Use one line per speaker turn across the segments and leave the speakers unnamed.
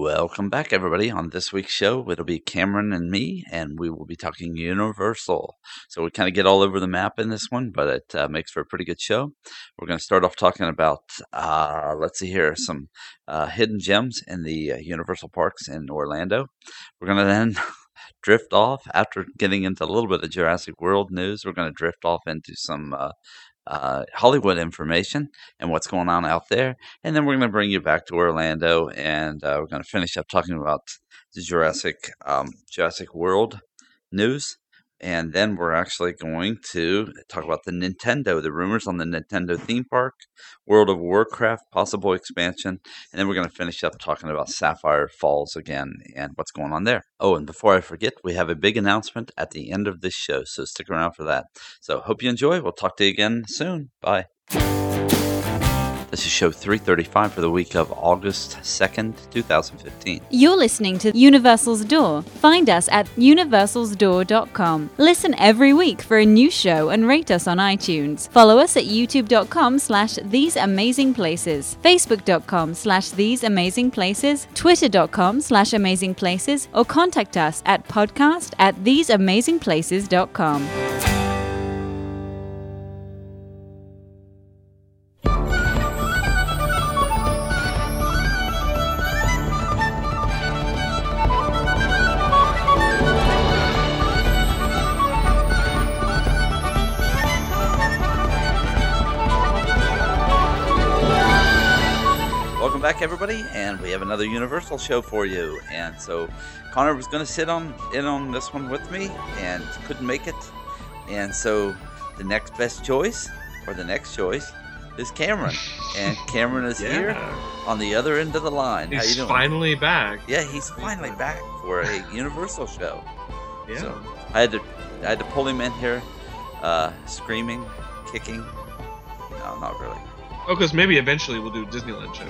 Welcome back, everybody. On this week's show, it'll be Cameron and me, and we will be talking Universal. So we kind of get all over the map in this one, but it uh, makes for a pretty good show. We're going to start off talking about, uh, let's see here, some uh, hidden gems in the uh, Universal parks in Orlando. We're going to then drift off after getting into a little bit of Jurassic World news. We're going to drift off into some uh, uh, Hollywood information and what's going on out there. And then we're going to bring you back to Orlando and uh, we're going to finish up talking about the Jurassic um, Jurassic World news. And then we're actually going to talk about the Nintendo, the rumors on the Nintendo theme park, World of Warcraft, possible expansion. And then we're going to finish up talking about Sapphire Falls again and what's going on there. Oh, and before I forget, we have a big announcement at the end of this show. So stick around for that. So hope you enjoy. We'll talk to you again soon. Bye. This is show 335 for the week of August 2nd, 2015.
You're listening to Universal's Door. Find us at universalsdoor.com. Listen every week for a new show and rate us on iTunes. Follow us at youtube.com slash these amazing places, facebook.com slash these amazing places, twitter.com slash amazing places, or contact us at podcast at theseamazingplaces.com.
back, everybody, and we have another Universal show for you. And so, Connor was going to sit on in on this one with me, and couldn't make it. And so, the next best choice, or the next choice, is Cameron. And Cameron is
Yeah.
here on the other end of the line. How you
He's finally back.
Yeah, he's finally back for a Universal show.
Yeah.
So I had to I had to pull him in here, uh, screaming, kicking. No, not really.
Oh, because maybe eventually we'll do a Disneyland show.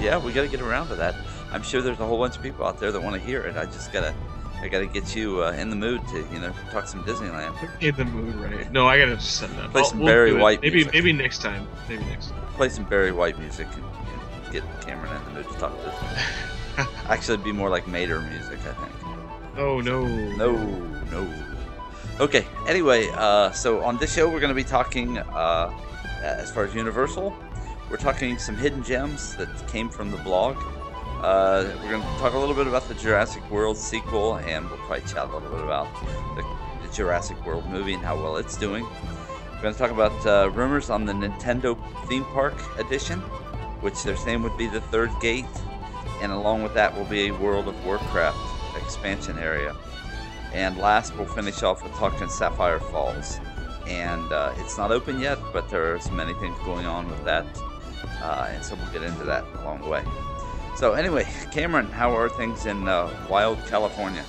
Yeah, we got to get around to that. I'm sure there's a whole bunch of people out there that want to hear it. I just gotta, I gotta get you uh, in the mood to, you know, talk some Disneyland.
In the mood, right? No, I gotta just it up.
Play
I'll-
some
we'll
Barry. White
Maybe,
music.
maybe next time. Maybe next time.
Play some Barry White music and, and get Cameron in the mood to talk Disney. Actually, it'd be more like Mater music, I think.
Oh no.
No, no. Okay. Anyway, uh, so on this show, we're going to be talking uh, as far as Universal. We're talking some hidden gems that came from the blog. Uh, we're going to talk a little bit about the Jurassic World sequel, and we'll probably chat a little bit about the, the Jurassic World movie and how well it's doing. We're going to talk about uh, rumors on the Nintendo theme park edition, which they're saying would be the third gate, and along with that will be a World of Warcraft expansion area. And last, we'll finish off with talking Sapphire Falls. And uh, it's not open yet, but there's many things going on with that. Uh, and so we'll get into that along the way. So, anyway, Cameron, how are things in uh, wild California?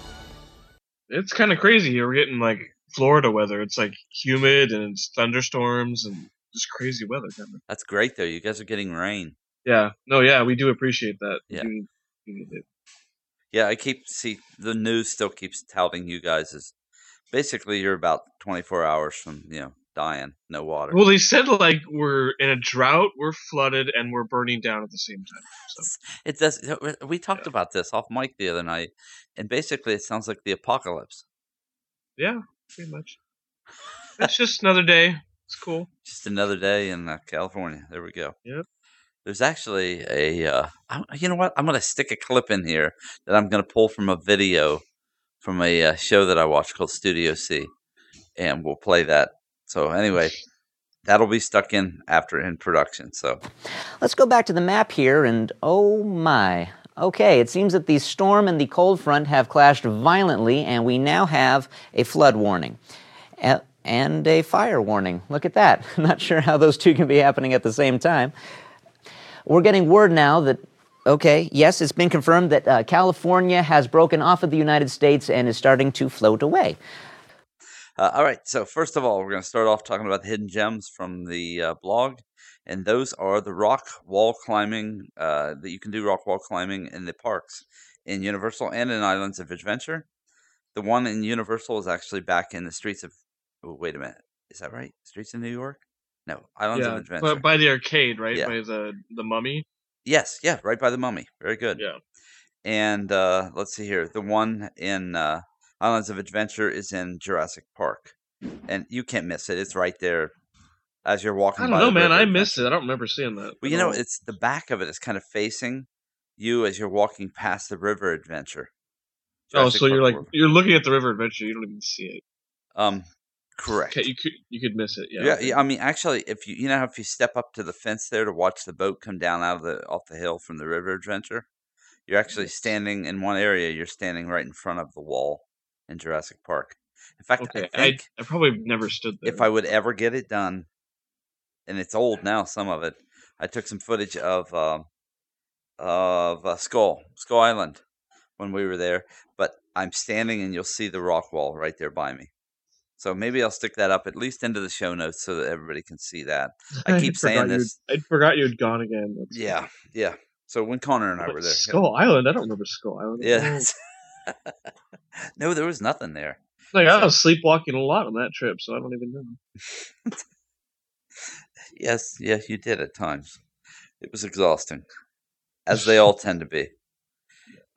It's kind of crazy. We're getting like Florida weather. It's like humid and it's thunderstorms and just crazy weather. Kind of.
That's great, though. You guys are getting rain.
Yeah. No. Yeah. We do appreciate that.
Yeah.
we.
Yeah, I keep see the news still keeps touting you guys as basically you're about 24 hours from you know dying, no water.
Well, they said like we're in a drought, we're flooded, and we're burning down at the same time. So
It does. We talked
Yeah.
about this off mic the other night, and basically it sounds like the apocalypse.
yeah, pretty much. It's just another day. It's cool.
Just another day in uh, California. There we go.
Yep.
There's actually a. Uh, you know what? I'm going to stick a clip in here that I'm going to pull from a video from a uh, show that I watched called Studio C, and we'll play that. So anyway, that'll be stuck in after in production. So
Let's go back to the map here, and oh my. Okay, it seems that the storm and the cold front have clashed violently, and we now have a flood warning. And a fire warning. Look at that. Not sure how those two can be happening at the same time. We're getting word now that, okay, yes, it's been confirmed that uh, California has broken off of the United States and is starting to float away.
Uh, all right. So first of all, we're going to start off talking about the hidden gems from the uh, blog, and those are the rock wall climbing uh, that you can do rock wall climbing in the parks in Universal and in Islands of Adventure. The one in Universal is actually back in the streets of. Oh, wait a minute. Is that right? Streets of New York? No, Islands of Adventure.
by the arcade, right?
Yeah.
By the the mummy.
yes, yeah, right by the Mummy. Very good.
Yeah.
and uh, let's see here. The one in uh, Islands of Adventure is in Jurassic Park, and you can't miss it. It's right there as you're walking.
I don't know, man. I missed it. I don't remember seeing that.
Well, you know, it's the back of it is kind of facing you as you're walking past the river adventure.
oh,
Jurassic
so you're like
River.
you're looking at the river adventure. You don't even see it.
um, correct.
Okay, you could you could miss it. Yeah.
Yeah, yeah. I mean, actually, if you you know if you step up to the fence there to watch the boat come down out of the off the hill from the river adventure, you're actually standing in one area. You're standing right in front of the wall in Jurassic Park. In fact,
Okay.
I
I,
think
I probably never stood there.
if I would ever get it done, and it's old now, some of it, I took some footage of um, of uh, Skull Skull Island when we were there. But I'm standing, and you'll see the rock wall right there by me. So maybe I'll stick that up at least into the show notes so that everybody can see that. I keep saying this.
I forgot you had gone again. That's
Yeah, yeah. So when Connor and I were there,
Skull Island. I don't remember Skull Island.
yeah. no, there was nothing there.
Like I was sleepwalking a lot on that trip, so I don't even know.
Yes, yes, you did at times. It was exhausting, as they all tend to be.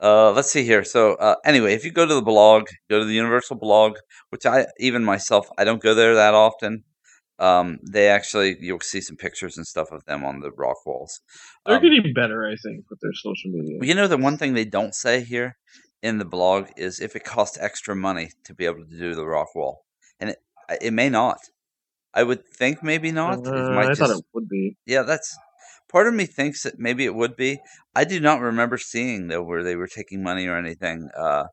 Uh, let's see here. So, uh, anyway, if you go to the blog, go to the Universal blog, which I even myself I don't go there that often. Um, they actually you'll see some pictures and stuff of them on the rock walls.
They're
Um,
getting better, I think, with their social media.
You know, the one thing they don't say here in the blog is if it costs extra money to be able to do the rock wall, and it it may not. I would think maybe not. It
Uh,
might
I thought it would be.
yeah, that's part of me thinks that maybe it would be. I do not remember seeing though where they were taking money or anything uh,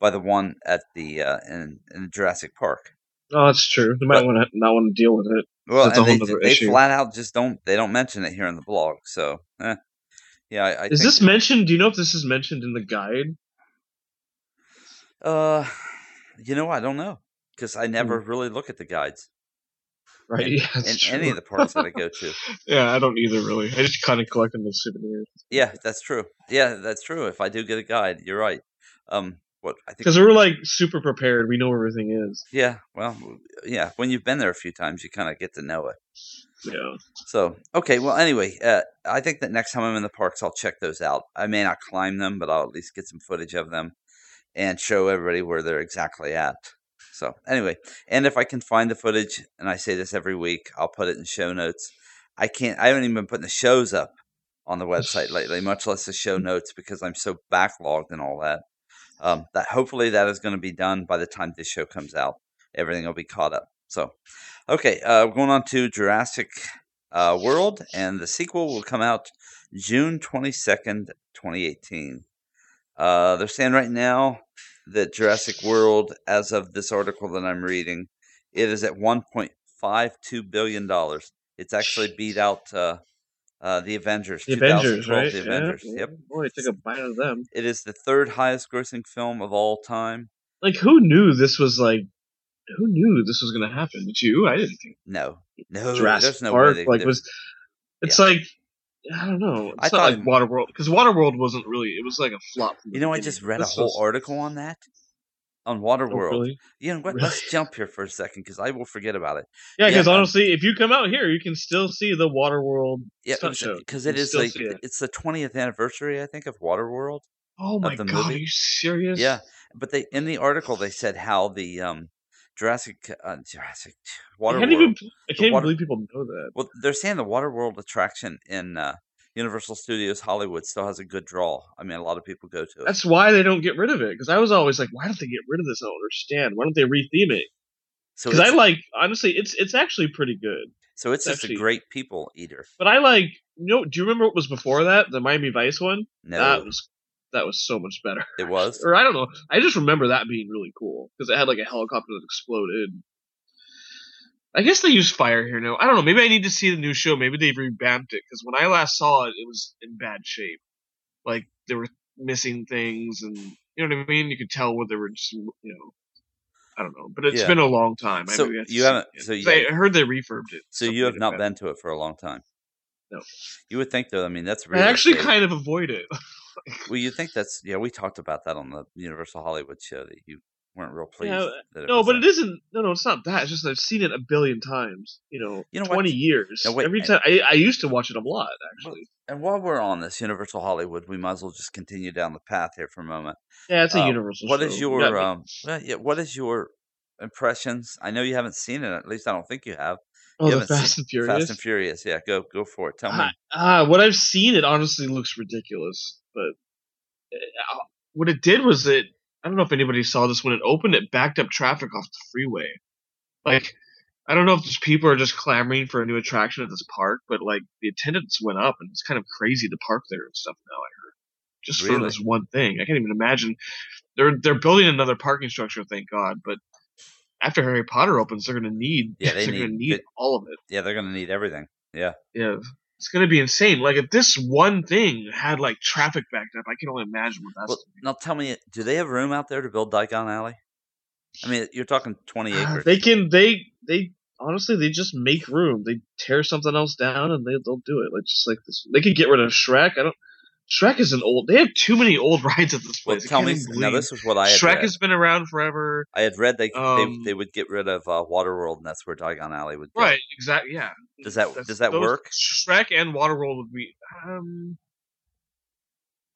by the one at the uh, in, in Jurassic Park.
Oh, that's true. They might want to not want to deal with it.
Well,
That's a
and they, they flat out just don't they don't mention it here in the blog. So, eh. yeah, I, I
Is this mentioned? Do you know if this is mentioned in the guide?
Uh, you know, I don't know because I never really look at the guides
Right.
in,
yeah, Hmm.
in any of the parks that I go to.
yeah, I don't either really. I just kind of collect them as souvenirs.
Yeah, that's true. Yeah, that's true. If I do get a guide, you're right. Um, what I think.
Because we're like super prepared. We know where everything is.
Yeah, well, yeah. When you've been there a few times, you kind of get to know it.
Yeah.
So, okay. Well, anyway, uh, I think that next time I'm in the parks, I'll check those out. I may not climb them, but I'll at least get some footage of them and show everybody where they're exactly at. So, anyway, and if I can find the footage, and I say this every week, I'll put it in show notes. I can't. I haven't even been putting the shows up on the website lately, much less the show notes, because I'm so backlogged and all that. Um, that hopefully that is going to be done by the time this show comes out. Everything will be caught up. So, okay, uh, going on to Jurassic uh, World, and the sequel will come out June 22nd, 2018. Uh, they're saying right now that Jurassic World, as of this article that I'm reading, it is at 1.52 billion dollars. It's actually beat out uh, uh, the Avengers.
The Avengers, right?
The Avengers.
yeah.
Yep.
Boy, take a bite of them.
It is the third highest grossing film of all time.
Like, who knew this was like? Who knew this was going to happen? Did you? I didn't think.
No, no,
Jurassic
no
Park
way they
like was. It's like I don't know. It's
I
not
thought-
like Waterworld because Waterworld wasn't really. It was like a flop.
You know, I just read a whole
was-
article on that on
oh,
Waterworld.
really?
You know what?
Really?
Let's jump here for a second because I will forget about it.
Yeah, because
Yeah, um,
honestly, if you come out here, you can still see the Waterworld
Yeah, because it is like
it.
it's the 20th anniversary, I think, of Waterworld.
Oh my
the
god,
movie.
are you serious?
Yeah, but they in the article they said how the um Jurassic uh, Jurassic
I can't
Waterworld.
even. I can't even
water-
believe people know that.
Well, they're saying the Waterworld attraction in uh, Universal Studios Hollywood still has a good draw. I mean, a lot of people go to it.
That's why they don't get rid of it. Because I was always like, why don't they get rid of this? I don't understand. Why don't they retheme it?
so
Because I like honestly, it's it's actually pretty good.
so it's just
actually-
a great people eater.
But I like. You know, do you remember what was before that? The Miami Vice one.
No,
That was that was so much better.
it was.
or I don't know. I just remember that being really cool because it had like a helicopter that exploded. I guess they use fire here now. I don't know. Maybe I need to see the new show. Maybe they've revamped it because when I last saw it, it was in bad shape. Like there were missing things, and you know what I mean. You could tell where they were just, you know. I don't know, but it's
Yeah.
been a long time.
So
have to
you haven't- so you-
I heard they refurbed it.
So you have not been to it for a long time.
No.
You would think though. I mean, that's
I actually kind of avoid it.
Well, you think that's yeah. We talked about that on the Universal Hollywood show that you weren't real pleased.
Yeah,
that
no, but
a-
it isn't. No, no, it's not that. It's just I've seen it a billion times. You know,
You know what?
twenty years.
Now, wait,
Every
I-
time I, I used to watch it a lot actually.
And while we're on this Universal Hollywood, we might as well just continue down the path here for a moment.
Yeah, it's a
Uh,
Universal.
What
show.
is your
got me.
um? well, yeah, what is your impressions? I know you haven't seen it. At least I don't think you have.
oh,
you
the Fast and Furious?
Fast and Furious. Yeah, go go for it. Tell me.
Ah, ah, what I've seen, it honestly looks ridiculous. But uh, what it did was it. I don't know if anybody saw this when it opened. It backed up traffic off the freeway. Like, I don't know if these people are just clamoring for a new attraction at this park, but like the attendance went up, and it's kind of crazy to park there and stuff now. I heard just for this one thing. I can't even imagine. They're they're building another parking structure, thank God. But after Harry Potter opens, they're gonna need
Yeah, they
they're gonna
need-
need all of it.
yeah, they're gonna need everything. Yeah.
Yeah, it's gonna be insane. Like if this one thing had like traffic backed up, I can only imagine what that's.
Well, now tell me, do they have room out there to build Diagon Alley? I mean, you're talking 20
gonna
acres.
they can. They they honestly they just make room. They tear something else down and they they'll do it. Like just like this, they could get rid of Shrek. I don't. Shrek is an old. They have too many old rides at this place. I
tell me. Now, this is what I had
Shrek
read.
has been around forever.
I had read they
Um,
they, they would get rid of uh, Waterworld, and that's where Diagon Alley would go.
Right. Exactly. Yeah.
Does that
That's-
does that
those-
work?
Shrek and Waterworld would be. Um,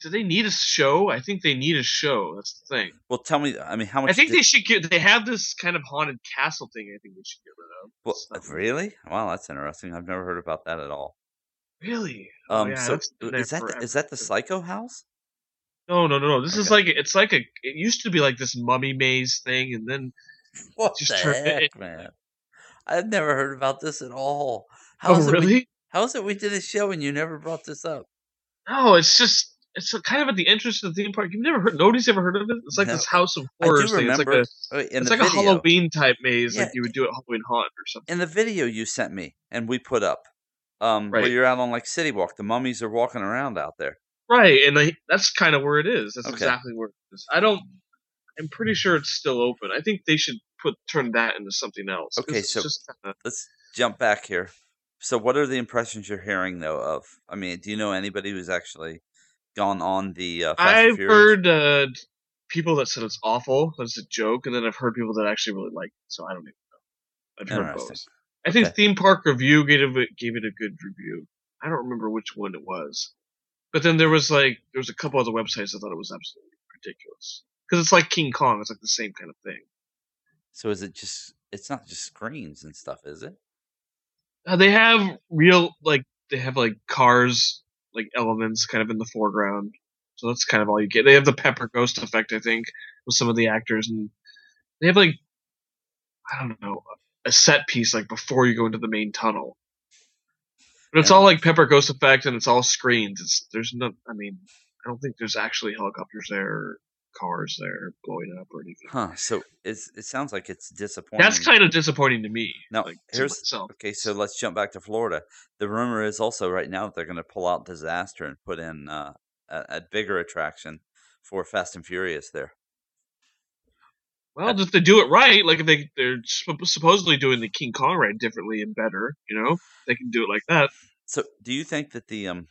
do they need a show? I think they need a show. That's the thing.
Well, tell me. I mean, how much?
I think
did-
they should get. They have this kind of haunted castle thing. I think they should get rid of.
Well,
So-
really? Wow, that's interesting. I've never heard about that at all.
Really? Oh,
Um,
yeah,
so
that's been there
is that the, is that the Psycho House?
No, no, no, no. This is like it's like a. It used to be like this mummy maze thing, and then
What
Just
the
turn it-
heck, man? I've never heard about this at all. How
oh
it we-
really?
how is it we did a show and you never brought this up?
No, it's just it's kind of at the entrance of the theme park. You've never heard. Nobody's ever heard of it. It's like
No.
this House of Horrors thing. It's like a.
uh,
It's like a. Halloween type maze,
Yeah.
like you would do at Halloween Haunt or something.
in the video you sent me and we put up, um, where you're out on like City Walk. The mummies are walking around out there.
Right, and I, that's kind of where it is. That's
Okay.
exactly where it is. I don't. I'm pretty sure it's still open. I think they should put turn that into something else.
Okay, so-
just kinda,
Let's jump back here. So, what are the impressions you're hearing though? Of, I mean, do you know anybody who's actually gone on the uh,
I've heard uh, people that said it's awful, that it's a joke, and then I've heard people that actually really like it. So I don't even know. I've heard both. I think
Okay.
Theme Park Review gave it gave it a good review. I don't remember which one it was, but then there was like there was a couple other websites that thought it was absolutely ridiculous because it's like King Kong. It's like the same kind of thing.
So, is it just? It's not just screens and stuff, is it?
Uh, they have real like they have like cars like elements kind of in the foreground. So that's kind of all you get. They have the pepper ghost effect, I think, with some of the actors, and they have like I don't know a set piece like before you go into the main tunnel. But it's
Yeah.
all like pepper ghost effect, and it's all screens. It's there's no. I mean, I don't think there's actually helicopters there, cars there blowing up or anything.
Huh. So, it's, it sounds like it's disappointing.
That's kind of disappointing to me.
Now,
like,
here's okay. So let's jump back to Florida. The rumor is also right now that they're going to pull out Disaster and put in uh, a, a bigger attraction for Fast and Furious there.
Well, if they do it right, like if they they're supposedly doing the King Kong ride differently and better, you know, they can do it like that.
So, do you think that the um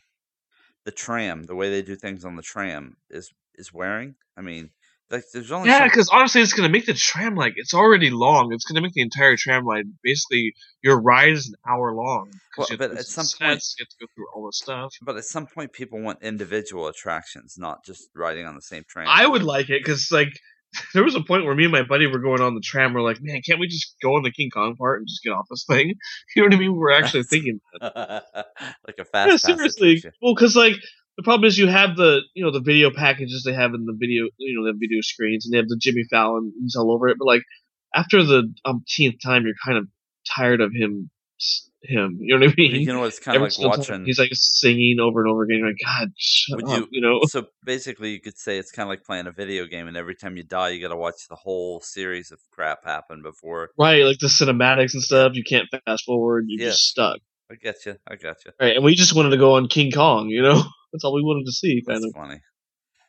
the tram, the way they do things on the tram, is is wearing? I mean, like there's only
Yeah, because honestly, it's gonna make the tram like it's already long. It's gonna make the entire tram line basically your ride is an hour long.
Well, but at some
the
point-
you have to go through all the stuff.
but at some point, people want individual attractions, not just riding on the same train.
I would like it because like there was a point where me and my buddy were going on the tram. We're like, man, can't we just go on the King Kong part and just get off this thing? You know what I mean? We're actually thinking.
like a fast
yeah,
pass
seriously. Well, because like the problem is you have the you know the video packages they have in the video you know the video screens and they have the Jimmy Fallon he's all over it, but like after the umpteenth time you're kind of tired of him him. You know what I mean?
You know? It's kind of like
time
watching.
he's like singing over and over again. You're like, God, shut up,
you-
you know?
So basically, you could say it's kind of like playing a video game, and every time you die, you got to watch the whole series of crap happen before.
Right, like the cinematics and stuff. You can't fast forward. You're
Yes.
just stuck.
I get you. I got you.
Right, and we just wanted to go on King Kong. You know, that's all we wanted to see. Kind
That's
of.
funny.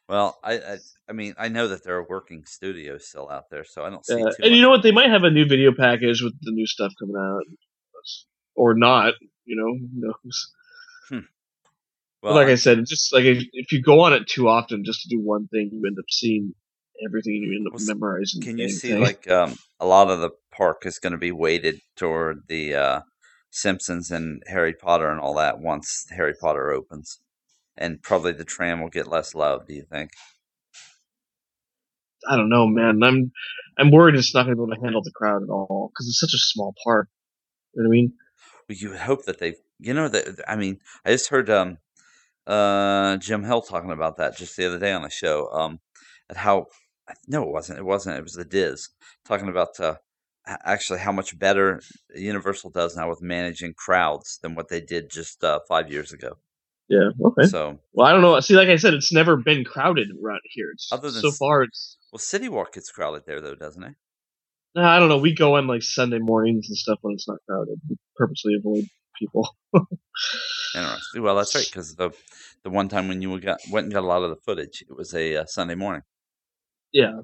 Well, I, I I mean I know that there are working studios still out there, so I don't see.
Yeah. And you know what? They might have a new video package with the new stuff coming out, or not. You know, who knows? But
Well,
like
I-
I said, just like if, if you go on it too often just to do one thing, you end up seeing everything you end up
Well,
memorizing.
Can you see
thing.
like um, a lot of the park is going to be weighted toward the uh, Simpsons and Harry Potter and all that once Harry Potter opens, and probably the tram will get less love. Do you think?
I don't know, man. I'm I'm worried it's not going to be able to handle the crowd at all because it's such a small park. You know what I mean?
You would hope that they, you know, that I mean, I just heard um, uh, Jim Hill talking about that just the other day on the show. Um, at how no, it wasn't. It wasn't. It was the Diz talking about uh, actually how much better Universal does now with managing crowds than what they did just uh, five years ago.
Yeah. Okay.
So,
Well, I don't know. See, like I said, it's never been crowded around here. It's,
Other than
so far, it's
well, City Walk gets crowded there though, doesn't it?
I don't know. We go on like Sunday mornings and stuff when it's not crowded. We purposely avoid people.
Interesting. Well, that's right because the the one time when you got went and got a lot of the footage, it was a uh, Sunday morning.
Yeah.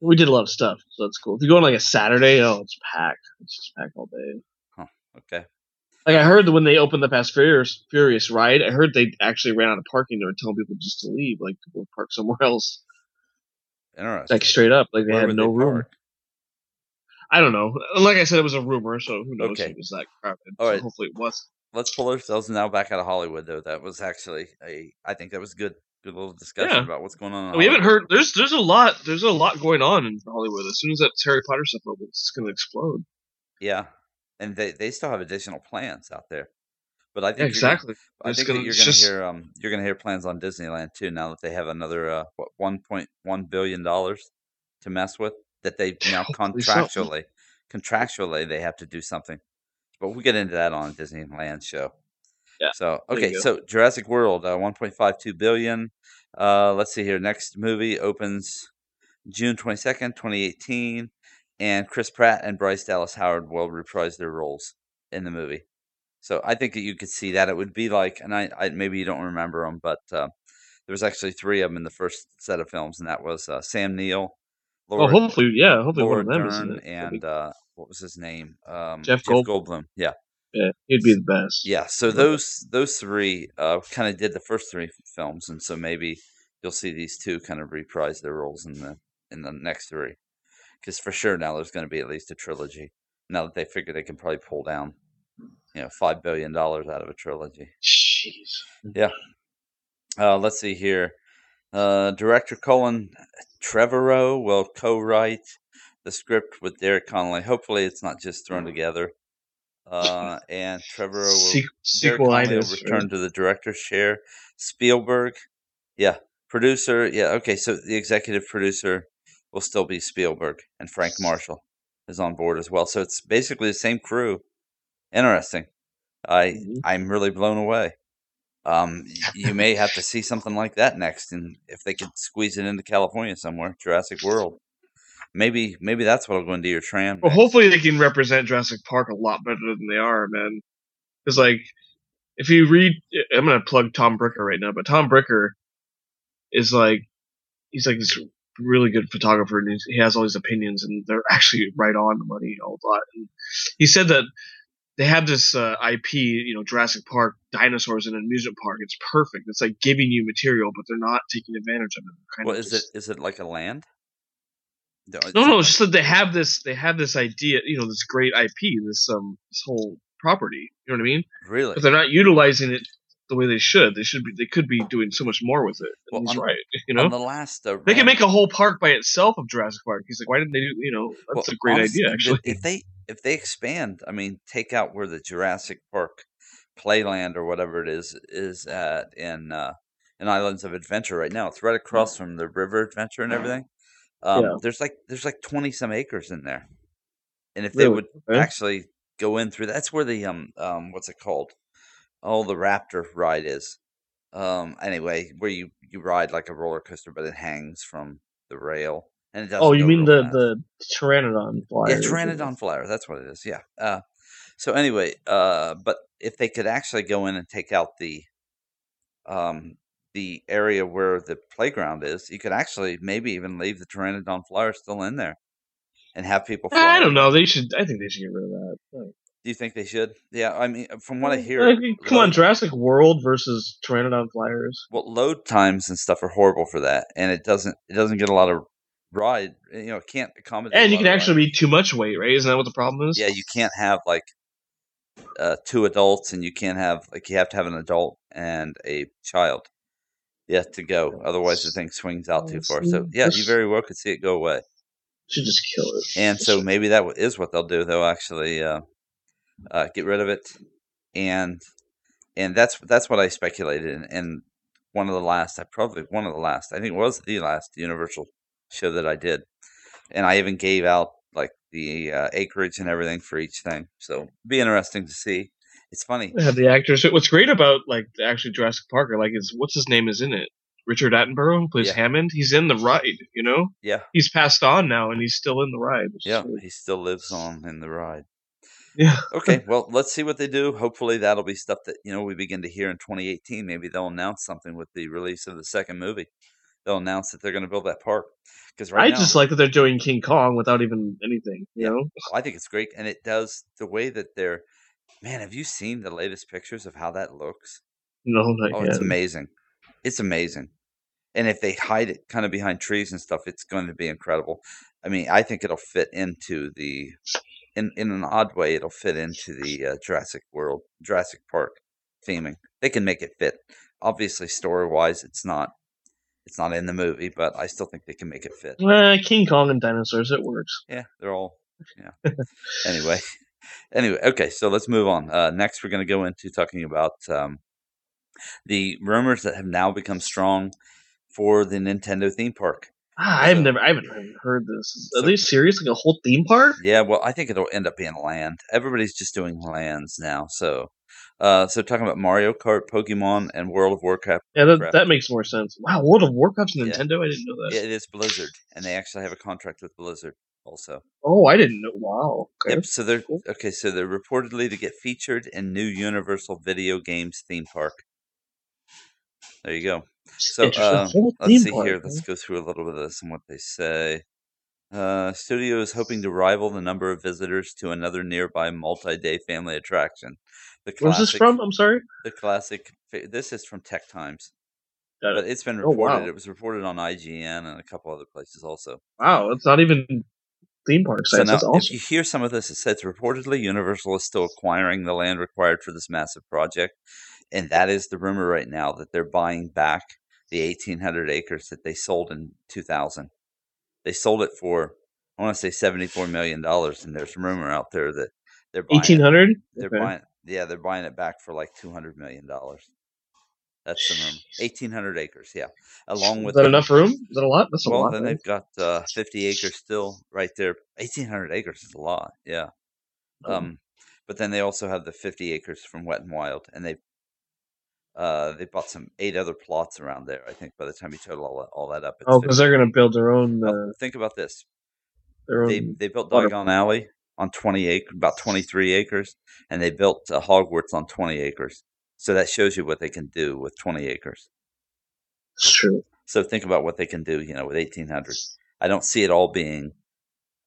We did a lot of stuff, so that's cool. If you go on like a Saturday, oh, it's packed. It's just packed all day.
Okay.
Like I heard that when they opened the Fast Furious Furious ride, I heard they actually ran out of parking. They were telling people just to leave, like to go park somewhere else.
Interesting.
Like straight up, like they
Where
had no
they
room.
park?
I don't know. Like I said, it was a rumor, so who knows
Okay.
if it was that crowded.
All
so
right.
hopefully it was.
Let's pull ourselves now back out of Hollywood, though. That was actually a. I think that was good. Good little discussion
Yeah.
about what's going on.
We haven't heard. There's there's a lot. There's a lot going on in Hollywood. As soon as that Harry Potter stuff opens, it's going to explode.
Yeah, and they they still have additional plans out there. But I think
Yeah,
you're gonna-
exactly.
I
It's
think
gonna-
you're going to hear um you're going to hear plans on Disneyland too now that they have another uh what 1.1 billion dollars to mess with that they now contractually contractually they have to do something. But we'll get into that on a Disneyland show.
Yeah,
So okay, so Jurassic World uh, 1.52 billion. Uh let's see here. Next movie opens June 22nd, 2018 and Chris Pratt and Bryce Dallas Howard will reprise their roles in the movie. So I think that you could see that it would be like, and I, I maybe you don't remember them, but uh, there was actually three of them in the first set of films, and that was uh, Sam Neill,
Oh,
Laura,
hopefully, yeah. Hopefully
Laura
one of them is in
Dern,
it.
And uh, what was his name? Um,
Jeff Gold-
Goldblum. Yeah,
yeah, he'd be the best.
yeah. So those those three uh, kind of did the first three films, and so maybe you'll see these two kind of reprise their roles in the in the next three, because for sure now there's going to be at least a trilogy. Now that they figure they can probably pull down, you know, five billion dollars out of a trilogy.
Jeez.
Uh, let's see here. Uh, director Colin Trevorrow will co-write the script with Derek Connolly. Hopefully, it's not just thrown together. Uh, and Trevorrow will
Se-
Derek Connolly will return to the director's chair. Spielberg, yeah, producer, yeah. Okay, so the executive producer will still be Spielberg, and Frank Marshall is on board as well. So it's basically the same crew. Interesting. I
Mhm.
I'm really blown away. Um, you may have to see something like that next, and if they could squeeze it into California somewhere, Jurassic World. Maybe maybe that's what'll go into your tram.
Well, hopefully they can represent Jurassic Park a lot better than they are, man. Because like, if you read, I'm gonna plug Tom Bricker right now, but Tom Bricker is like, he's like this really good photographer, and he has all these opinions, and they're actually right on the money the time. And he said that they have this uh, IP, you know, Jurassic Park dinosaurs in an amusement park. It's perfect. It's like giving you material, but they're not taking advantage of it.
Well, is it
just-
is it like a land? No, it's
no, no,
like-
it's just that they have this. They have this idea, you know, this great IP, this um, this whole property. You know what I mean?
really.
But they're not utilizing it the way they should. They should be. They could be doing so much more with it.
Well,
he's
on-
right. You know,
On the last, uh,
they can make a whole park by itself of Jurassic Park. He's like, why didn't they do? You know, that's
Well,
a great
honestly,
idea, actually.
If they if they expand, I mean, take out where the Jurassic Park Playland or whatever it is is at in uh, in Islands of Adventure right now. It's right across from the River Adventure and everything. Um,
Yeah.
There's like there's like twenty some acres in there, and if they would
Okay.
actually go in through, that's where the um um what's it called? Oh, the Raptor ride is. Um. Anyway, where you you ride like a roller coaster, but it hangs from the rail. And it doesn't
Oh, you mean the
fast.
the Pteranodon flyer?
Yeah, Pteranodon Flyer. That's what it is. Yeah. Uh, so anyway, uh, but if they could actually go in and take out the um, the area where the playground is, you could actually maybe even leave the Pteranodon Flyer still in there and have people fly.
I don't know. They should. I think they should get rid of that.
Do you think they should? Yeah. I mean, from what I hear,
come on,
load-
Jurassic World versus Pteranodon flyers.
well, load times and stuff are horrible for that, and it doesn't it doesn't get a lot of ride. You know, it can't accommodate.
And you can actually
rides.
be too much weight, right? Isn't that what the problem is?
Yeah, you can't have like uh, two adults, and you can't have like you have to have an adult and a child. Yeah, to go. Otherwise, the thing swings out too far. So yeah, you very well could see it go away.
Should just kill it.
And so maybe that is what they'll do. They'll actually uh, uh, get rid of it, and and that's that's what I speculated. And, and one of the last, I probably one of the last, I think it was the last Universal show that I did, and I even gave out like the uh, acreage and everything for each thing. So be interesting to see. It's funny.
Have the actors. What's great about like actually Jurassic Park, like is what's his name is in it. Richard Attenborough plays
Yeah.
Hammond. He's in the ride. You know,
Yeah,
he's passed on now, and he's still in the ride.
yeah,
really-
he still lives on in the ride.
Yeah.
Okay, well, let's see what they do. Hopefully, that'll be stuff that you know we begin to hear in 2018. Maybe they'll announce something with the release of the second movie. They'll announce that they're going to build that park because right
I
now,
just like that they're doing King Kong without even anything. You
Yeah.
know,
I think it's great, and it does the way that they're. Man, have you seen the latest pictures of how that looks?
no, not
Oh,
yet.
it's amazing. It's amazing. And if they hide it kind of behind trees and stuff, it's going to be incredible. I mean, I think it'll fit into the, in in an odd way, it'll fit into the uh, Jurassic World, Jurassic Park theming. They can make it fit. Obviously, story wise, it's not, it's not in the movie, but I still think they can make it fit.
Eh, King Kong and dinosaurs, it works.
Yeah, they're all. Yeah. anyway, anyway, okay. So let's move on. Uh, next, we're going to go into talking about um, the rumors that have now become strong for the Nintendo theme park.
Ah, I've never, I haven't heard this. Are
So-
they serious? Like a whole theme park?
Yeah, well, I think it'll end up being land. Everybody's just doing lands now. So, uh, so talking about Mario Kart, Pokemon, and World of Warcraft.
Yeah, that, that makes more sense. Wow, World of Warcraft's
Yeah.
Nintendo? I didn't know that.
Yeah, It is Blizzard, and they actually have a contract with Blizzard also.
Oh, I didn't know. Wow. Okay.
Yep. So they're
Cool.
okay. So they're reportedly to get featured in new Universal Video Games theme park. There you go. So uh, let's see
park,
here.
huh?
Let's go through a little bit of this and what they say. Uh, studio is hoping to rival the number of visitors to another nearby multi-day family attraction. The
Where's this from? I'm sorry.
The classic. This is from Tech Times,
Got
but
it.
it's been
Oh,
reported.
wow.
It was reported on IGN and a couple other places also.
Wow, it's not even theme park
So
sites.
now,
That's
if you hear some of this, it says reportedly Universal is still acquiring the land required for this massive project, and that is the rumor right now that they're buying back the 1,800 acres that they sold in 2000. They sold it for, I want to say 74 million dollars, and there's rumor out there that they're buying.
Eighteen
It,
hundred.
they're buying, yeah, they're buying it back for like 200 million dollars. That's the rumor. 1,800 acres, yeah, along
Is
with
that
the-
enough room? Is that a lot? That's a
well,
lot.
then
man.
they've got uh, 50 acres still right there. 1,800 acres is a lot, yeah.
Oh.
Um, but then they also have the 50 acres from Wet and Wild, and they uh, they bought some eight other plots around there. I think by the time you total all that, all that up, it's
Oh, because they're gonna build their own. Uh,
think about this: they they built Diagon Alley on 20 acres, about 23 acres, and they built uh, Hogwarts on 20 acres. So that shows you what they can do with 20 acres.
it's true.
So think about what they can do, you know, with 1800. I don't see it all being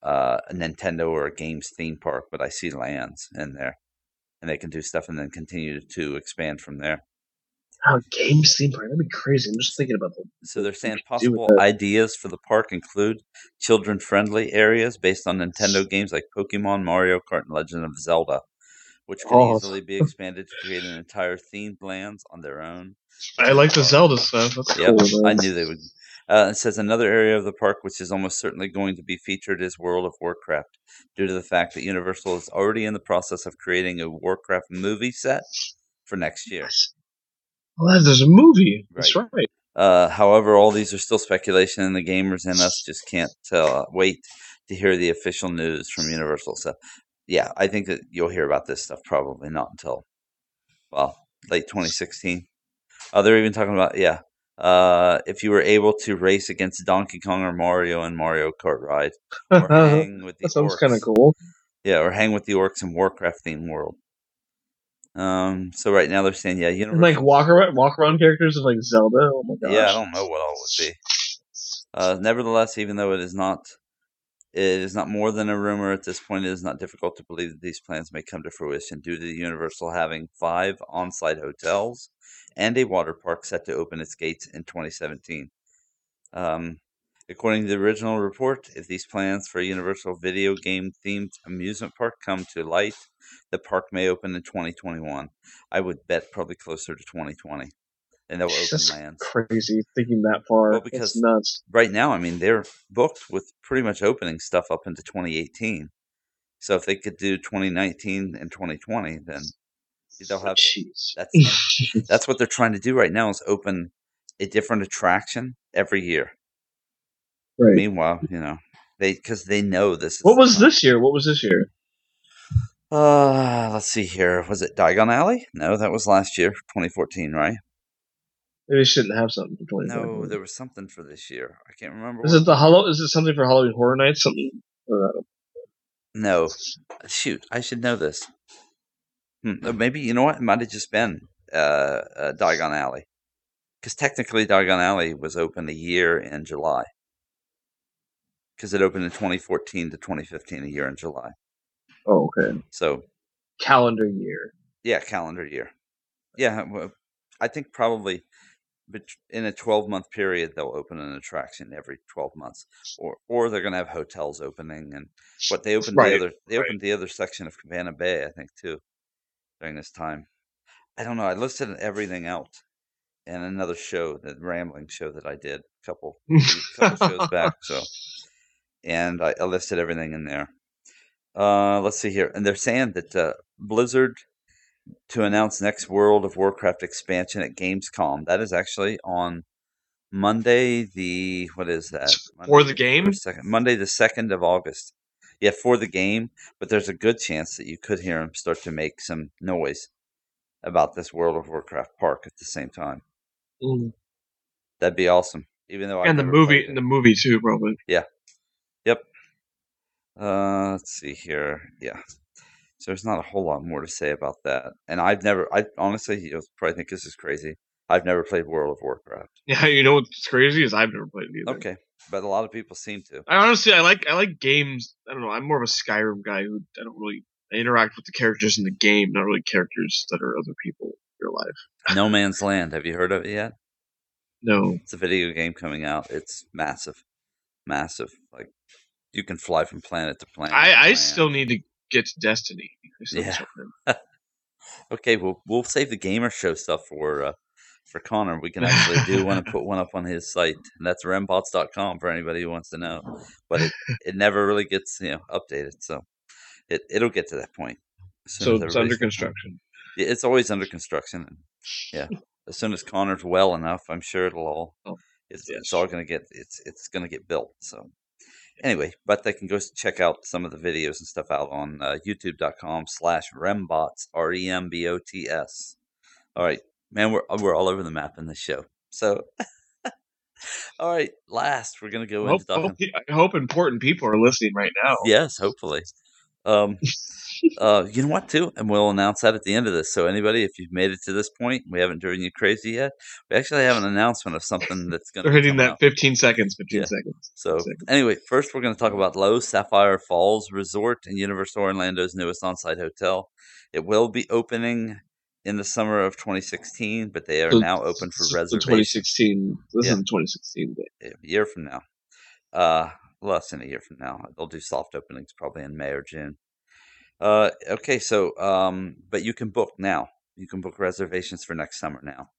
uh, a Nintendo or a games theme park, but I see lands in there, and they can do stuff and then continue to expand from there.
Wow, games theme park. That'd be crazy. I'm just thinking about that.
So they're saying
could do with
possible ideas for the park include children-friendly areas based on Nintendo games like Pokemon, Mario Kart, and Legend of Zelda, which could
Oh.
easily be expanded to create an entire themed lands on their own.
I like the Zelda stuff. That's
Yep,
cool.
I knew they would. Uh, it says another area of the park which is almost certainly going to be featured is World of Warcraft, due to the fact that Universal is already in the process of creating a Warcraft movie set for next year.
Well, there's a movie. That's
Right. Uh, however, all these are still speculation, and the gamers in us just can't uh, wait to hear the official news from Universal. So, yeah, I think that you'll hear about this stuff probably not until, well, late 2016. Uh, they're even talking about, yeah, uh, if you were able to race against Donkey Kong or Mario in Mario Kart ride, or hang with the
that sounds kind of cool.
Yeah, or hang with the orcs in Warcraft theme world. Um, so right now they're saying, yeah,
And
Universal.
like walk around, walk around characters of like Zelda. Oh my gosh.
Yeah, I don't know what all would be. Uh, nevertheless, even though it is not, it is not more than a rumor at this point. It is not difficult to believe that these plans may come to fruition due to the Universal having five on-site hotels and a water park set to open its gates in 2017. Um, According to the original report, if these plans for a Universal video game themed amusement park come to light, the park may open in 2021. I would bet probably closer to 2020. And they'll open
That's
lands.
crazy thinking that far.
Well, because-
nuts.
Right now, I mean, they're booked with pretty much opening stuff up into 2018. So if they could do 2019 and 2020, then they'll have
Jeez.
that's that's what they're trying to do right now is open a different attraction every year.
Right.
Meanwhile, you know, they because they know this. Is
What was this year? What was this year?
Uh, let's see here. Was it Diagon Alley? No, that was last year, 2014, right?
Maybe they shouldn't have something for 20.
No, there was something for this year. I can't remember.
Is
what-
it the Hallow? Is it something for Halloween Horror Nights? Something?
No, shoot, I should know this. Hmm, uh, maybe you know what? It might have just been uh, uh Diagon Alley, because technically Diagon Alley was open a year in July. Because it opened in 2014 to 2015, a year in July.
oh, okay.
So
Calendar year.
Yeah, calendar year. Yeah, uh, well, I think probably in a 12 month period they'll open an attraction every 12 months or or they're going to have hotels opening and what they opened
Right,
the other they
right.
opened the other section of Cabana Bay I think too during this time. I don't know, I listed everything out in another show, the rambling show that I did a couple couple shows back, so and I, I listed everything in there. Uh, let's see here, and they're saying that uh, Blizzard to announce next World of Warcraft expansion at Gamescom. That is actually on Monday. The what is that?
For the game?
Second Monday, the second of August. Yeah, for the game, but there's a good chance that you could hear them start to make some noise about this World of Warcraft park at the same time.
Mm.
That'd be awesome. Even though
And the movie,
it.
the movie too, probably.
Uh, let's see here. Yeah. So there's not a whole lot more to say about that. And I've never, I honestly, you'll probably think this is crazy. I've never played World of Warcraft.
Yeah, you know what's crazy is I've never played it either.
Okay. But a lot of people seem to.
I honestly, I like, I like games. I don't know. I'm more of a Skyrim guy who I don't really I interact with the characters in the game, not really characters that are other people in real life.
No Man's Land. Have you heard of it yet?
No.
It's a video game coming out. It's massive. Massive. Like, you can fly from planet to planet. to
I, I still need to get to Destiny. I still need
Yeah.
to.
Okay, well, we'll save the gamer show stuff for uh, for Connor. We can actually do one and put one up on his site, and that's rembots.com for anybody who wants to know. But it, it never really gets you know updated, so it it'll get to that point.
So it's under construction.
Yeah, It's always under construction. Yeah, as soon as Connor's well enough, I'm sure it'll all
Oh,
it's
yes.
it's all gonna get it's it's gonna get built. So anyway, but they can go check out some of the videos and stuff out on uh, youtube.com slash rembots R E M B O T S. All right, man, we're we're all over the map in this show. So all right, last we're gonna go
hope,
into
hope- I hope important people are listening right now.
Yes, hopefully. Um, uh, you know what, too, and we'll announce that at the end of this. So anybody, if you've made it to this point, we haven't driven you crazy yet. We actually have an announcement of something that's going to be
hitting that
out.
15 seconds, 15
Yeah.
seconds.
So
seconds.
anyway, first we're going to talk about Loews Sapphire Falls Resort and Universal Orlando's newest on-site hotel. It will be opening in the summer of 2016, but they are
So-
now open for
so
reservations
2016. This
Yeah.
is 2016 day.
a year from now. Uh, less than a year from now. They'll do soft openings probably in May or June. Uh, okay, so um, but you can book now. You can book reservations for next summer now.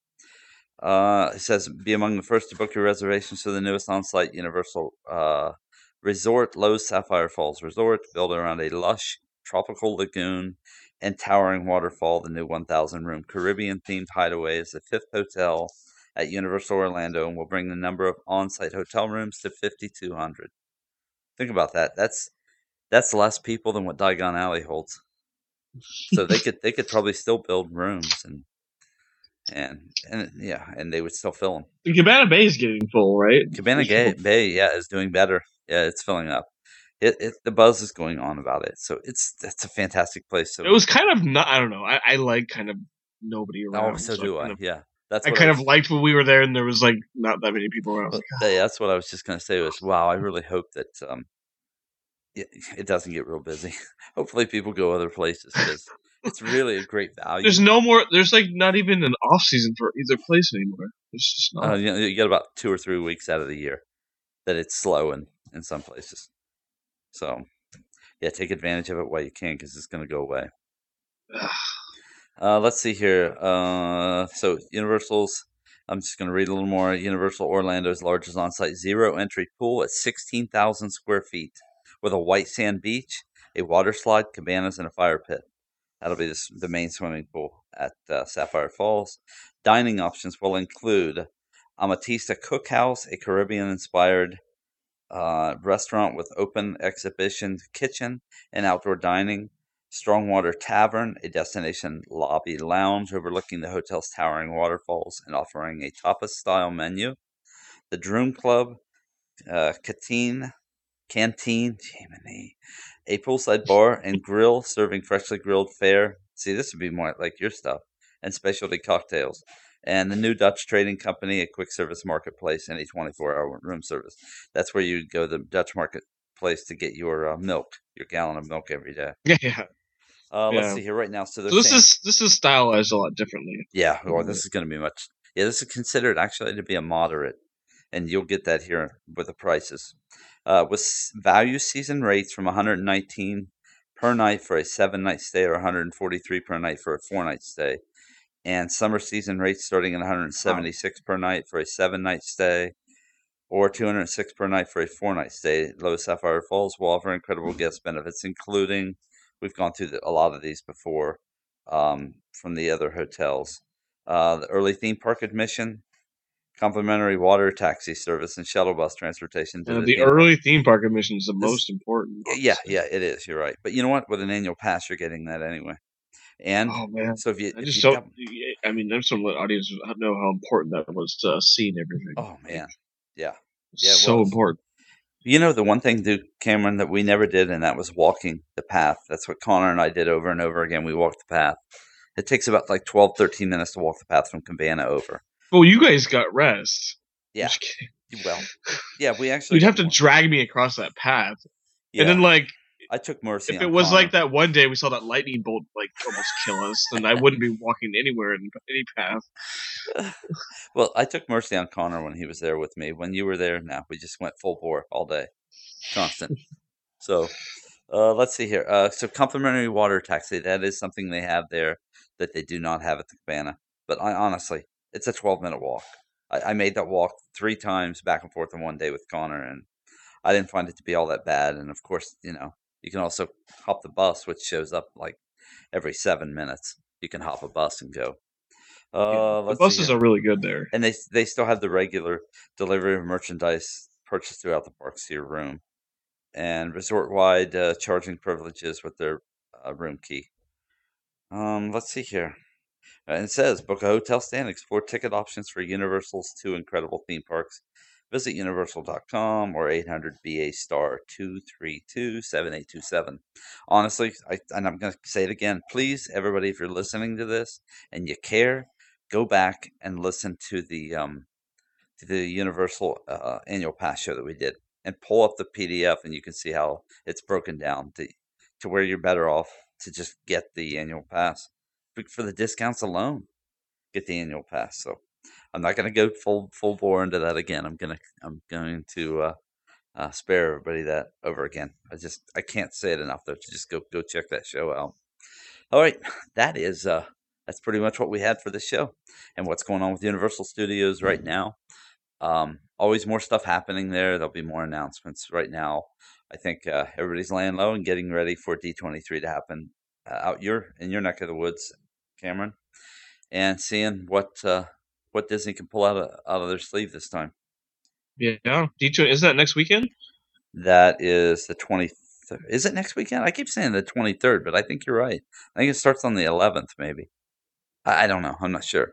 Uh, it says be among the first to book your reservations for the newest on-site Universal uh, Resort, Loews Sapphire Falls Resort, built around a lush tropical lagoon and towering waterfall. The new 1,000-room Caribbean-themed hideaway is the fifth hotel at Universal Orlando and will bring the number of on-site hotel rooms to 5,200. Think about that. That's that's less people than what Diagon Alley holds. So they could they could probably still build rooms and and and yeah, and they would still fill them.
The Cabana Bay is getting full, right?
Cabana Gay, Bay, yeah, is doing better. Yeah, it's filling up. It, it the buzz is going on about it, so it's it's a fantastic place. So
It was kind of not. I don't know. I, I like kind of nobody oh, around.
oh, so do
kind
I.
of-
Yeah, that's
I kind
was-
of liked when we were there, and there was like not that many people around. I was
But yeah, that's what I was just gonna say. Was wow, I really hope that um, it, it doesn't get real busy. Hopefully, people go other places because it's really a great value.
There's no more. There's like not even an off season for either place anymore. It's just not.
uh, you, know, you get about two or three weeks out of the year, that it's slow in in some places. So yeah, take advantage of it while you can because it's going to go away. Uh, let's see here. Uh, so Universal's. I'm just going to read a little more. Universal Orlando's largest on-site zero-entry pool at 16,000 square feet, with a white sand beach, a water slide, cabanas, and a fire pit. That'll be the, the main swimming pool at uh, Sapphire Falls. Dining options will include Amatista Cookhouse, a Caribbean-inspired uh, restaurant with open exhibition kitchen and outdoor dining. Strongwater Tavern, a destination lobby lounge overlooking the hotel's towering waterfalls and offering a tapas style menu. The Droom Club, uh, Canteen, Canteen, Jiminy, a poolside bar and grill serving freshly grilled fare. See, this would be more like your stuff, and specialty cocktails. And the new Dutch Trading Company, a quick service marketplace and a 24 hour room service. That's where you go to the Dutch marketplace to get your uh, milk, your gallon of milk every day.
Yeah.
Uh,
Yeah.
Let's see here right now. So,
So this
saying-
is this is stylized a lot differently.
yeah, or
Mhm.
this is going to be much. Yeah, this is considered actually to be a moderate, and you'll get that here with the prices. Uh, with value season rates from 119 per night for a seven night stay, or 143 per night for a four night stay, and summer season rates starting at 176 per night for a seven night stay, or 206 per night for a four night stay. Loews Sapphire Falls will offer incredible guest benefits, including we've gone through the, a lot of these before um, from the other hotels. Uh, the early theme park admission, complimentary water taxi service, and shuttle bus transportation. to
Uh,
the
the
theme park.
early theme park admission is the
This-
most important.
Yeah, yeah, it is. You're right. But you know what? With an annual pass, you're getting that anyway. And
Oh man,
so if you,
I just
you
don't. I mean, I just don't let audience know how important that was to us seeing everything.
oh man, yeah. Yeah,
so
was.
important.
You know the one thing, Duke Cameron, that we never did, and that was walking the path. That's what Connor and I did over and over again. We walked the path. It takes about like 12, 13 minutes to walk the path from Cabana over.
Well, you guys got rest.
Yeah.
Just.
Well, yeah, we actually.
You'd have to
more.
drag me across that path,
Yeah,
and then like
I took mercy.
if it was
Connor.
like that one day we saw that lightning bolt like almost kill us, then I wouldn't be walking anywhere in any path.
Well, I took mercy on Connor when he was there with me. When you were there, now we just went full bore all day, constant. so, uh, let's see here. Uh, so, complimentary water taxi, that is something they have there that they do not have at the Cabana. But I honestly, it's a 12 minute walk. I, I made that walk three times back and forth in one day with Connor, and I didn't find it to be all that bad. And of course, you know, you can also hop the bus, which shows up like every seven minutes. You can hop a bus and go. Uh,
Yeah, the
let's see
buses are really good there.
and they they still have the regular delivery of merchandise purchased throughout the parks to your room, and resort wide uh, charging privileges with their uh, room key. Um, let's see here. Uh, it says book a hotel stay and explore ticket options for Universal's two incredible theme parks. Visit universal.com or 800 BA star 232 7827. Honestly, I, and I'm going to say it again. Please, everybody, if you're listening to this and you care, go back and listen to the um, to the Universal uh, annual pass show that we did, and pull up the PDF, and you can see how it's broken down to to where you're better off to just get the annual pass for the discounts alone. Get the annual pass. So I'm not going to go full full bore into that again. I'm gonna I'm going to uh, uh, spare everybody that over again. I just I can't say it enough though. To just go go check that show out. All right, that is uh that's pretty much what we had for this show and what's going on with Universal Studios right now. Um, always more stuff happening there. There'll be more announcements right now. I think uh, everybody's laying low and getting ready for D23 to happen uh, out your in your neck of the woods, Cameron, and seeing what uh, what Disney can pull out of out of their sleeve this time.
Yeah, D two is that next weekend?
That is the 23rd. Is it next weekend? I keep saying the 23rd, but I think you're right. I think it starts on the 11th, maybe. I, I don't know. I'm not sure.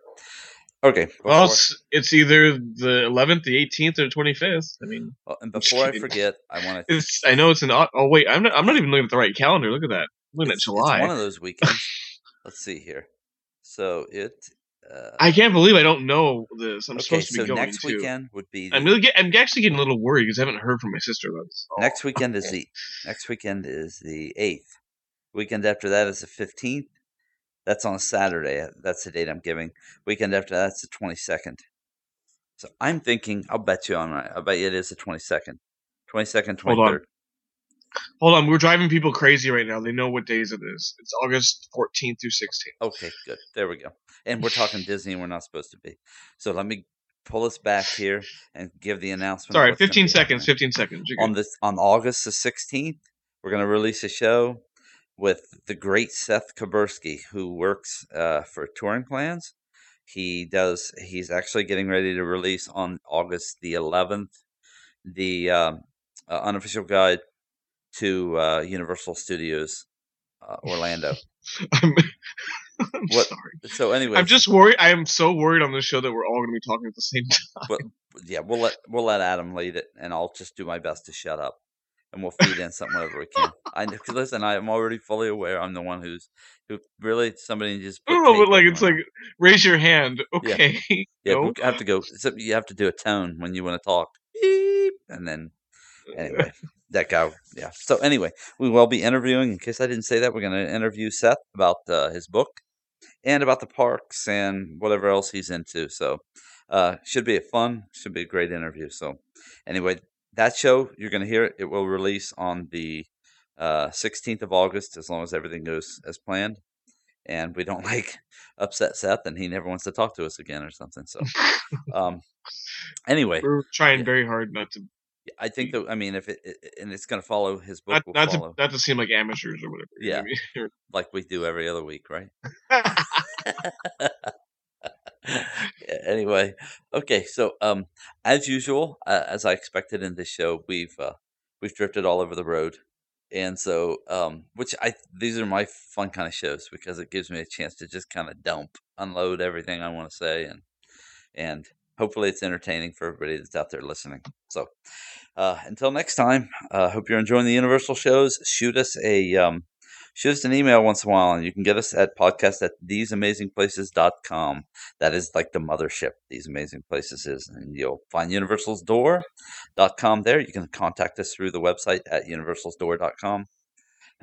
Okay.
Well, it's, it's either the 11th, the 18th, or the 25th. I mean,
Oh, and before I forget, I want to.
it's I know it's an oh wait, I'm not I'm not even looking at the right calendar. Look at that. I'm looking
It's,
at July.
one of those weekends. Let's see here. So it. Uh,
I can't believe I don't know this. I'm
okay,
supposed to be
so
going
next
too.
weekend would be.
I'm really get, I'm actually getting a little worried because I haven't heard from my sister about this.
next weekend is the next weekend is the eighth. Weekend after that is the fifteenth. That's on a Saturday. That's the date I'm giving. Weekend after that's the twenty second. So I'm thinking, I'll bet you I'm right. I bet you it is the 22nd. 22nd,
Hold on.
23rd.
Hold on, we're driving people crazy right now. They know what days it is. It's August 14th through 16th.
Okay, good. There we go. And we're talking Disney and we're not supposed to be. So let me pull us back here and give the announcement.
Sorry,
what's gonna
15 seconds. 15 seconds. You're
on this on August the 16th, we're going to release a show with the great Seth Kubersky, who works uh, for Touring Plans. He does. He's actually getting ready to release on August the 11th the um, uh, unofficial guide to uh, Universal Studios uh, Orlando.
I'm, I'm
What-
sorry.
So anyway,
I'm just worried. I am so worried on this show that we're all going to be talking at the same time.
But, yeah, we'll let we'll let Adam lead it, and I'll just do my best to shut up, and we'll feed in something whenever we can. I know- listen, I am already fully aware. I'm the one who's who really somebody just.
I don't know, but like it's like raise your hand. Okay.
yeah,
no.
we have to go. You have to do a tone when you want to talk, Beep, and then anyway, that guy. Yeah. So anyway, we will be interviewing. In case I didn't say that, we're going to interview Seth about uh, his book and about the parks and whatever else he's into. So uh, should be a fun, should be a great interview. So anyway, that show you're going to hear it. It will release on the uh, 16th of August, as long as everything goes as planned. And we don't like upset Seth, and he never wants to talk to us again or something. So, um, anyway,
We're trying
Yeah.
very hard not to
I think that I mean if it, it and it's going to follow his book
not, not to not to seem like amateurs or whatever. you know
Yeah. like we do every other week, right? Yeah, anyway, okay. So, um, as usual, uh, as I expected in this show, we've uh, we've drifted all over the road, and so um, which I these are my fun kind of shows because it gives me a chance to just kind of dump, unload everything I want to say, and and hopefully it's entertaining for everybody that's out there listening. So, uh, until next time, uh, hope you're enjoying the Universal shows. Shoot us a um, shoot us an email once in a while, and you can get us at podcast at theseamazingplaces.com. That is like the mothership, These Amazing Places is. And you'll find universalsdoor.com there. You can contact us through the website at universalsdoor.com.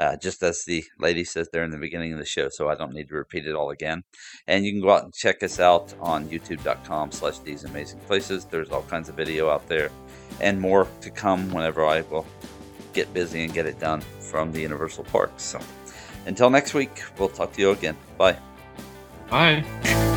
Uh, just as the lady says there in the beginning of the show, so I don't need to repeat it all again. And you can go out and check us out on youtube.com slash these amazing places. There's all kinds of video out there and more to come whenever I will get busy and get it done from the Universal Parks. So until next week, we'll talk to you again. Bye.
Bye.